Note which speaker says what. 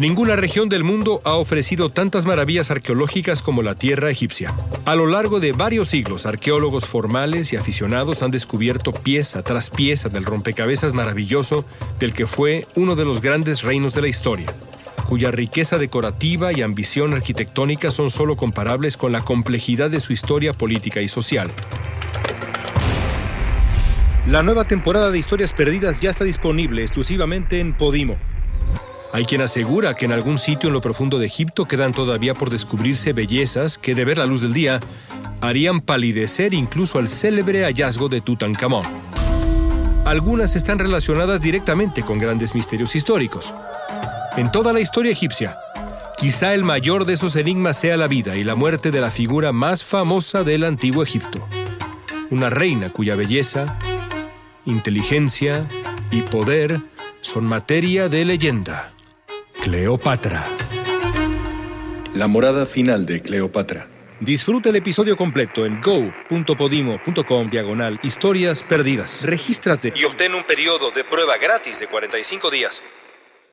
Speaker 1: Ninguna región del mundo ha ofrecido tantas maravillas arqueológicas como la tierra egipcia. A lo largo de varios siglos, arqueólogos formales y aficionados han descubierto pieza tras pieza del rompecabezas maravilloso del que fue uno de los grandes reinos de la historia, cuya riqueza decorativa y ambición arquitectónica son solo comparables con la complejidad de su historia política y social. La nueva temporada de Historias Perdidas ya está disponible exclusivamente en Podimo. Hay quien asegura que en algún sitio en lo profundo de Egipto quedan todavía por descubrirse bellezas que, de ver la luz del día, harían palidecer incluso al célebre hallazgo de Tutankamón. Algunas están relacionadas directamente con grandes misterios históricos. En toda la historia egipcia, quizá el mayor de esos enigmas sea la vida y la muerte de la figura más famosa del antiguo Egipto. Una reina cuya belleza, inteligencia y poder son materia de leyenda. Cleopatra.
Speaker 2: La morada final de Cleopatra.
Speaker 1: Disfruta el episodio completo en go.podimo.com diagonal historias perdidas. Regístrate y obtén un periodo de prueba gratis de 45 días.